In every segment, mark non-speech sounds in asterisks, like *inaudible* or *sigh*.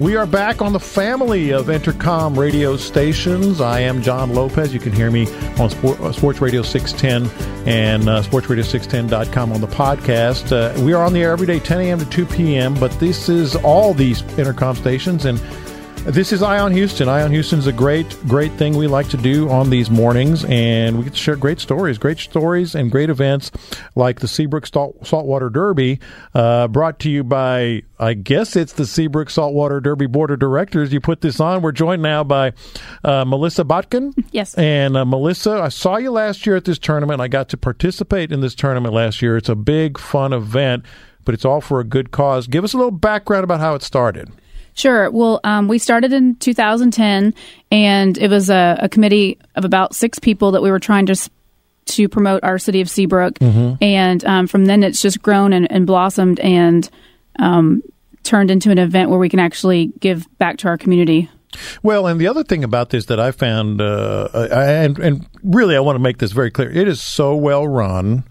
We are back on the family of Entercom radio stations. I am John Lopez. You can hear me on uh, Sports Radio 610 and uh, sportsradio610.com on the podcast. Uh, we are on the air every day, 10 a.m. to 2 p.m., but this is all these Entercom stations. And this is Eye on Houston. Eye on Houston is a great, great thing we like to do on these mornings, and we get to share great stories, great stories, and great events like the Seabrook Salt, Saltwater Derby, uh, brought to you by, I guess it's the Seabrook Saltwater Derby Board of Directors. You put this on. We're joined now by uh, Melissa Botkin. Yes. And uh, Melissa, I saw you last year at this tournament. I got to participate in this tournament last year. It's a big, fun event, but it's all for a good cause. Give us a little background about how it started. Sure. Well, um, we started in 2010, and it was a, a, committee of about six people that we were trying to to promote our city of Seabrook. Mm-hmm. And um, from then, it's just grown and, and blossomed and um, turned into an event where we can actually give back to our community. Well, and the other thing about this that I found, uh, and, and really, I want to make this very clear: it is so well run.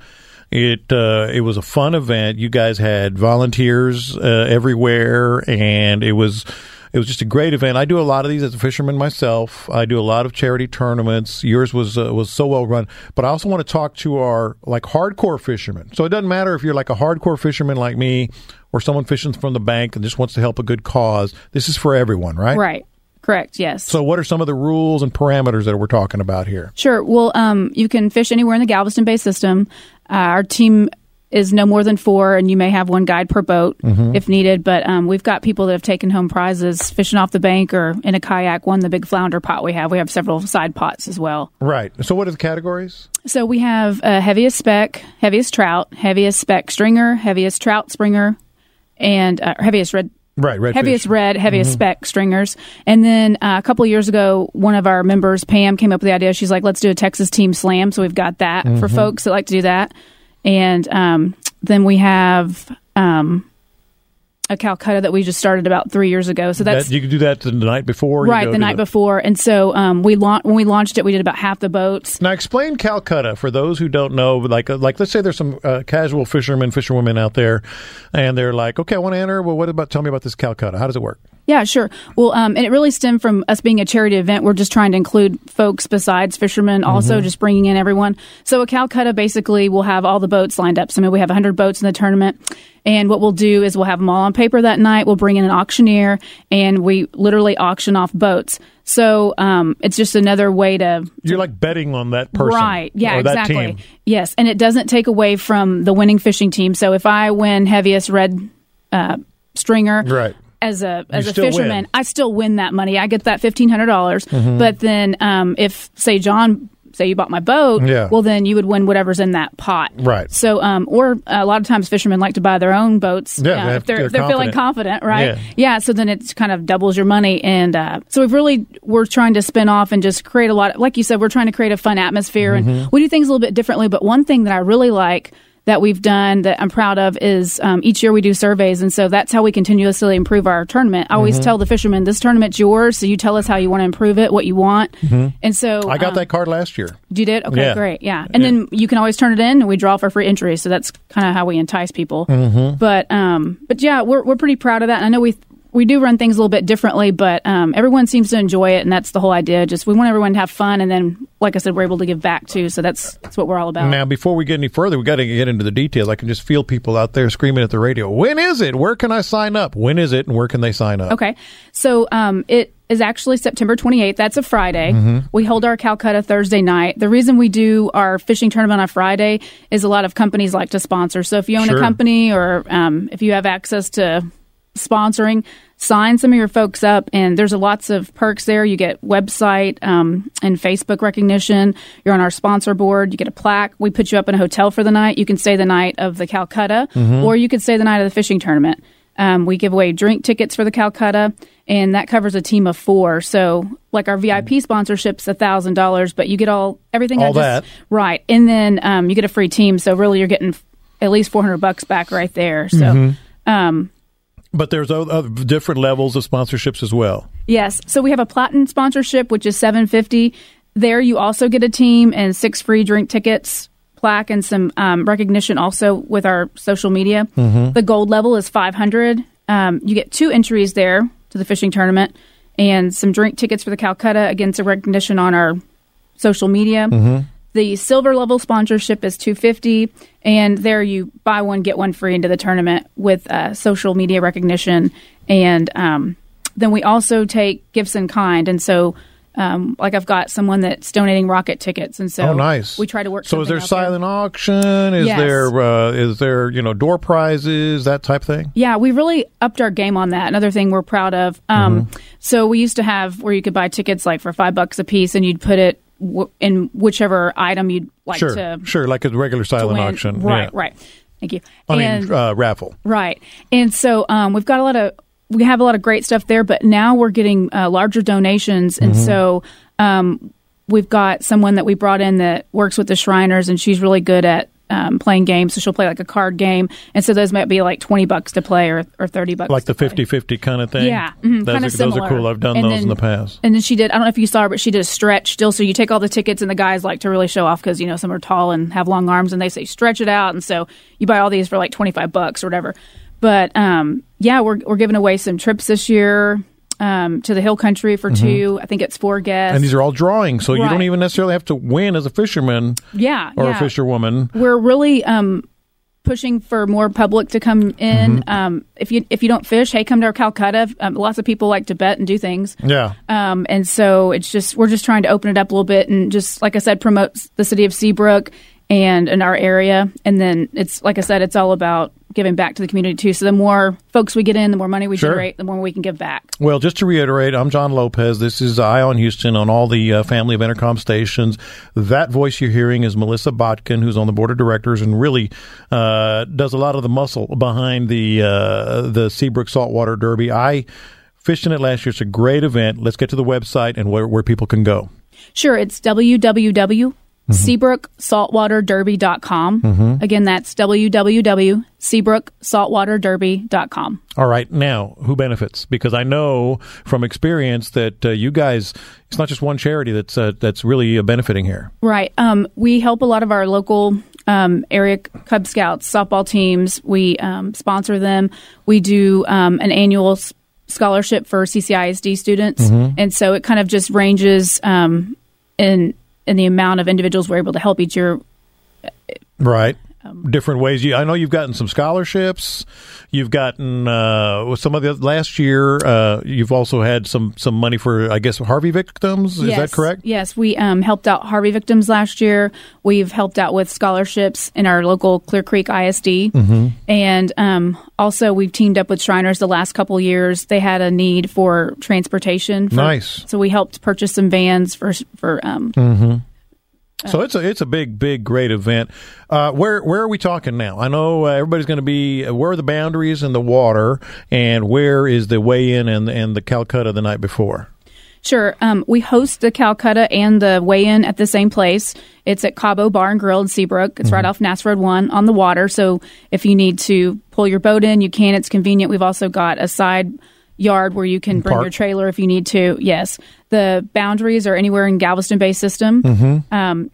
It uh, it was a fun event. You guys had volunteers uh, everywhere, and it was it was just a great event. I do a lot of these as a fisherman myself. I do a lot of charity tournaments. Yours was uh, was so well run, but I also want to talk to our like hardcore fishermen. So it doesn't matter if you're like a hardcore fisherman like me or someone fishing from the bank and just wants to help a good cause. This is for everyone, right? Right. Correct. Yes. So, what are some of the rules and parameters that we're talking about here? Sure. Well, um, you can fish anywhere in the Galveston Bay system. Uh, our team is no more than four, and you may have one guide per boat mm-hmm. if needed. But um, we've got people that have taken home prizes fishing off the bank or in a kayak. Won the big flounder pot we have. We have several side pots as well. Right. So, what are the categories? So we have uh, heaviest speck, heaviest trout, heaviest speck stringer, heaviest trout stringer, and uh, heaviest red Right, red heaviest fish. red, heaviest mm-hmm. speck stringers. And then uh, a couple years ago, one of our members, Pam, came up with the idea. She's like, let's do a Texas Team Slam. So we've got that mm-hmm. for folks that like to do that. And um, then we have um, a Calcutta that we just started about three years ago. So that's that, you can do that the night before, right? The night the, before, and so um, we la- when we launched it, we did about half the boats. Now, explain Calcutta for those who don't know. Like, uh, like let's say there's some uh, casual fishermen, fisherwomen out there, and they're like, "Okay, I want to enter. Well, what about? Tell me about this Calcutta. How does it work?" Yeah, sure. Well, um, and it really stemmed from us being a charity event. We're just trying to include folks besides fishermen, also mm-hmm. just bringing in everyone. So a Calcutta basically will have all the boats lined up. So I mean, we have 100 boats in the tournament. And what we'll do is we'll have them all on paper that night. We'll bring in an auctioneer and we literally auction off boats. So um, it's just another way to, to, You're like betting on that person. Right. Yeah, exactly. Yes. And it doesn't take away from the winning fishing team. So if I win heaviest red uh, stringer, right as a as you a fisherman, win. I still win that money. I get that fifteen hundred dollars. Mm-hmm. But then, um, if say John, say you bought my boat, yeah. well then you would win whatever's in that pot. Right. So, um, or a lot of times fishermen like to buy their own boats. Yeah, uh, if they're they're, they're feeling confident, right? Yeah. yeah. So then it kind of doubles your money, and uh, so we've really we're trying to spin off and just create a lot. Of, like you said, we're trying to create a fun atmosphere, mm-hmm. and we do things a little bit differently. But one thing that I really like that we've done that I'm proud of is um, each year we do surveys, and so that's how we continuously improve our tournament. I always mm-hmm. tell the fishermen, "This tournament's yours, so you tell us how you want to improve it, what you want." Mm-hmm. And so I got um, that card last year. You did? Okay, yeah. great, yeah. And yeah. then you can always turn it in, and we draw for free entry. So that's kind of how we entice people. Mm-hmm. But um, but yeah, we're we're pretty proud of that. And I know we we do run things a little bit differently, but um, everyone seems to enjoy it, and that's the whole idea. Just we want everyone to have fun, and then, like I said, we're able to give back too. So that's that's what we're all about. Now, before we get any further, we got to get into the details. I can just feel people out there screaming at the radio. When is it? Where can I sign up? When is it? And where can they sign up? Okay, so um, it is actually September 28th. That's a Friday. Mm-hmm. We hold our Calcutta Thursday night. The reason we do our fishing tournament on Friday is a lot of companies like to sponsor. So if you own sure. a company or um, if you have access to sponsoring, sign some of your folks up, and there's lots of perks there. You get website um, and Facebook recognition. You're on our sponsor board. You get a plaque. We put you up in a hotel for the night. You can stay the night of the Calcutta, mm-hmm. or you could stay the night of the fishing tournament. Um, we give away drink tickets for the Calcutta, and that covers a team of four. So, like our VIP sponsorship's a thousand dollars, but you get all everything. All just, that right, and then um, you get a free team. So really, you're getting at least four hundred bucks back right there. So. Mm-hmm. Um, but there's other different levels of sponsorships as well. Yes. So we have a platinum sponsorship, which is 750. There, you also get a team and six free drink tickets, plaque, and some um, recognition also with our social media. Mm-hmm. The gold level is 500. Um, you get two entries there to the fishing tournament, and some drink tickets for the Calcutta. Again, some recognition on our social media. Mm-hmm. The silver level sponsorship is two fifty, and there you buy one get one free into the tournament with uh, social media recognition, and um, then we also take gifts in kind, and so. Um, like I've got someone that's donating rocket tickets, and so oh, nice. we try to work. So, is there silent auction? Is Yes. there uh, is there you know door prizes that type thing? Yeah, we really upped our game on that. Another thing we're proud of. Um, So we used to have where you could buy tickets like for five bucks a piece, and you'd put it w- in whichever item you'd like sure, to, sure, like a regular silent auction, Right, yeah. right. Thank you. I and, mean uh, raffle. Right. And so um, we've got a lot of we have a lot of great stuff there, but now we're getting uh, larger donations, and so um, we've got someone that we brought in that works with the Shriners, and she's really good at. Um, playing games, so she'll play like a card game, and so those might be like twenty bucks to play or, or thirty bucks, Like the to play. 50-50 kind of thing. Yeah, mhm, those, are, those are cool. I've done And those then- in the past. And then she did. I don't know if you saw her, but she did a stretch still. So you take all the tickets, and the guys like to really show off because you know some are tall and have long arms, and they say stretch it out, and so you buy all these for like twenty five bucks or whatever. But um, yeah, we're we're giving away some trips this year um, to the hill country for two. I think it's four guests. Mm-hmm. And these are all drawings, so you don't even necessarily have to win as a fisherman yeah, or yeah. a fisherwoman. We're really um, pushing for more public to come in. Mm-hmm. Um, if you if you don't fish, hey, come to our Calcutta. Um, lots of people like to bet and do things. Yeah. Um, and so it's just we're just trying to open it up a little bit and just like I said, promote the city of Seabrook and in our area. And then it's like I said, it's all about giving back to the community too. So the more folks we get in, the more money we Sure. generate, the more we can give back. Well, just to reiterate, I'm John Lopez. This is Eye on Houston on all the uh, family of Entercom stations. That voice you're hearing is Melissa Botkin, who's on the board of directors and really uh, does a lot of the muscle behind the uh, the Seabrook Saltwater Derby. I fished in it last year. It's a great event. Let's get to the website and where, where people can go. Sure, it's www. SeabrookSaltwaterDerby.com. Again, that's www.seabrooksaltwaterderby.com. All right, now who benefits? Because I know from experience that uh, you guys, it's not just one charity that's uh, that's really uh, benefiting here. Right. Um, we help a lot of our local um, area Cub Scouts softball teams. We um, sponsor them. We do um, an annual s- scholarship for CCISD students, and so it kind of just ranges um, in in the amount of individuals we're able to help each year. Right. Um, Different ways. You, I know you've gotten some scholarships. You've gotten uh, some of the last year. Uh, you've also had some some money for, I guess, Harvey victims. Is that correct? Yes, we um, helped out Harvey victims last year. We've helped out with scholarships in our local Clear Creek ISD, Mm-hmm. and um, also we've teamed up with Shriners the last couple years. They had a need for transportation. For, Nice. So we helped purchase some vans for for. Um, So it's a it's a big big great event. Uh, where where are we talking now? I know uh, everybody's going to be. uh, Where are the boundaries in the water, and where is the weigh in and and the Calcutta the night before? Sure. Um, we host the Calcutta and the weigh-in at the same place. It's at Cabo Bar and Grill in Seabrook. It's Mm-hmm. right off NASA Road One on the water. So if you need to pull your boat in, you can. It's convenient. We've also got a side yard where you can bring Park. your trailer if you need to. Yes. The boundaries are anywhere in Galveston Bay system. Mm-hmm. Um,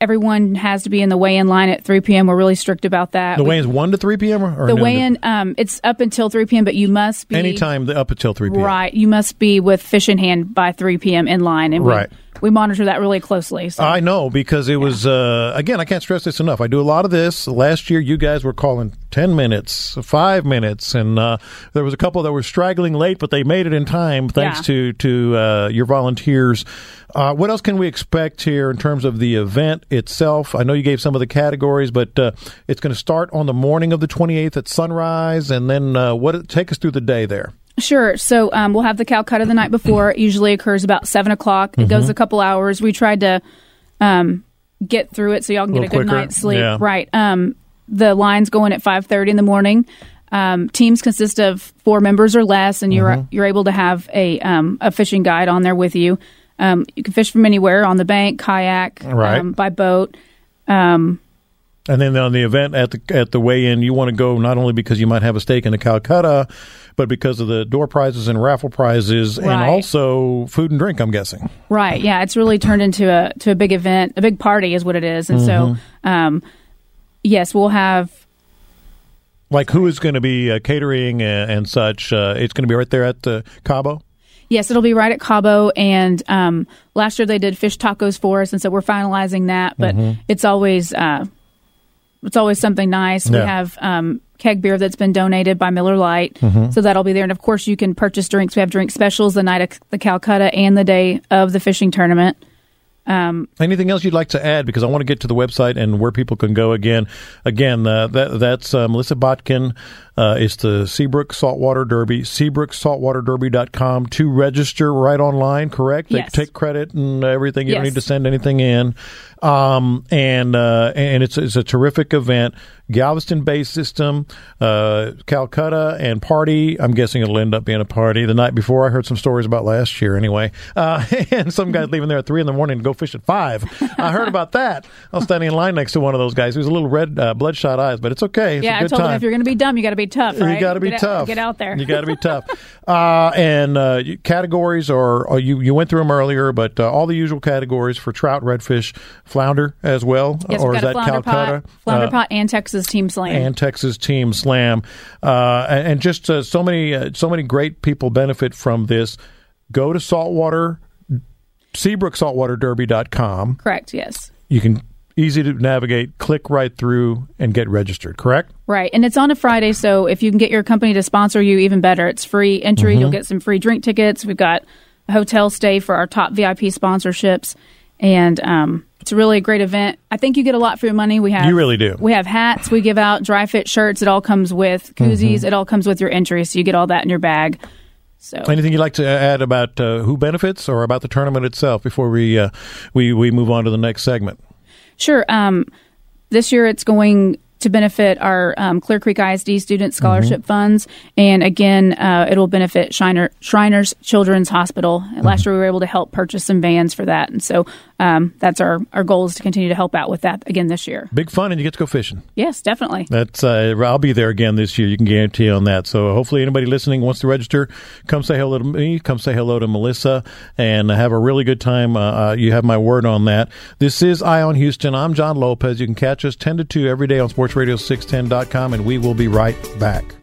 everyone has to be in the weigh-in line at 3 p.m. We're really strict about that. The We- weigh in's one to three p.m. or, the weigh-in, um, it's up until 3 p.m., but you must be anytime the- up until three p.m. Right. You must be with fish in hand by 3 p.m. in line. And Right. we, we monitor that really closely. So. I know because it was uh, again. I can't stress this enough. I do a lot of this. Last year, you guys were calling ten minutes, five minutes, and uh, there was a couple that were straggling late, but they made it in time thanks Yeah. to to uh, your volunteers. Uh, what else can we expect here in terms of the event itself? I know you gave some of the categories, but uh, it's going to start on the morning of the twenty eighth at sunrise, and then uh, what? Take us through the day there. Sure. So um, we'll have the Calcutta the night before. It usually occurs about 7 o'clock. It Mm-hmm. goes a couple hours. We tried to um, get through it so y'all can get a Little good night's sleep. Yeah. Right. Um, the line's going at 5.30 in the morning. Um, teams consist of four members or less, and you're Mm-hmm. you're able to have a um, a fishing guide on there with you. Um, you can fish from anywhere on the bank, kayak, Right. um, by boat. Um, And then on the event at the at the weigh-in, you want to go not only because you might have a stake in the Calcutta, but because of the door prizes and raffle prizes, and also food and drink. I'm guessing. Right. Yeah, it's really turned into a to a big event, a big party is what it is. And so, um, yes, we'll have Like who is going to be uh, catering and, and such? Uh, it's going to be right there at uh, Cabo. Yes, it'll be right at Cabo. And um, last year they did fish tacos for us, and so we're finalizing that. But Mm-hmm. it's always uh, it's always something nice. We have um, keg beer that's been donated by Miller Lite, Mm-hmm. so that'll be there. And of course, you can purchase drinks. We have drink specials the night of the Calcutta and the day of the fishing tournament. Anything else you'd like to add? Because I want to get to the website and where people can go again. Again, uh, that that's uh, Melissa Botkin. Uh, it's the Seabrook Saltwater Derby, SeabrookSaltwaterDerby.com to register right online, correct? Yes. They take credit and everything. You don't need to send anything in. Um, and uh, and it's, it's a terrific event. Galveston Bay system, uh, Calcutta and party. I'm guessing it'll end up being a party. The night before, I heard some stories about last year anyway. Uh, *laughs* and some guys leaving there at three in the morning to go fish at five. I heard about that. I was standing in line next to one of those guys. He was a little red, uh, bloodshot eyes, but it's okay. It's yeah, I told time. them if you're going to be dumb, you got to be tough. Right? You got to be get tough. Out, get out there. You got to be tough. *laughs* Uh, and uh, categories are uh, you you went through them earlier, but uh, all the usual categories for trout, redfish, flounder as well, Yes, or is that flounder Calcutta? pot, flounder Uh, pot, and Texas Team Slam. and Texas Team Slam, uh, and, and just uh, so many uh, so many great people benefit from this. Go to saltwater SeabrookSaltwaterDerby.com. Correct. Yes. You can easy to navigate. Click right through and get registered. Correct. Right. And it's on a Friday, so if you can get your company to sponsor you, even better. It's free entry. Mm-hmm. You'll get some free drink tickets. We've got a hotel stay for our top VIP sponsorships. And um, it's really a great event. I think you get a lot for your money. We have You really do. We have hats. We give out dry fit shirts. It all comes with Mm-hmm. koozies. It all comes with your entry, so you get all that in your bag. So Anything you'd like to add about uh, who benefits or about the tournament itself before we uh, we we move on to the next segment? Sure. Um, this year it's going to benefit our um, Clear Creek ISD student scholarship Mm-hmm. funds. And again, uh, it'll benefit Shiner, Shriners Children's Hospital. Mm-hmm. Last year we were able to help purchase some vans for that. And so um, that's our, our goal is to continue to help out with that again this year. Big fun, and you get to go fishing. Yes, definitely. That's uh, I'll be there again this year. You can guarantee on that. So hopefully, anybody listening wants to register, come say hello to me. Come say hello to Melissa, and have a really good time. Uh, uh, you have my word on that. This is Eye on Houston. I'm John Lopez. You can catch us ten to two every day on SportsRadio610.com, and we will be right back.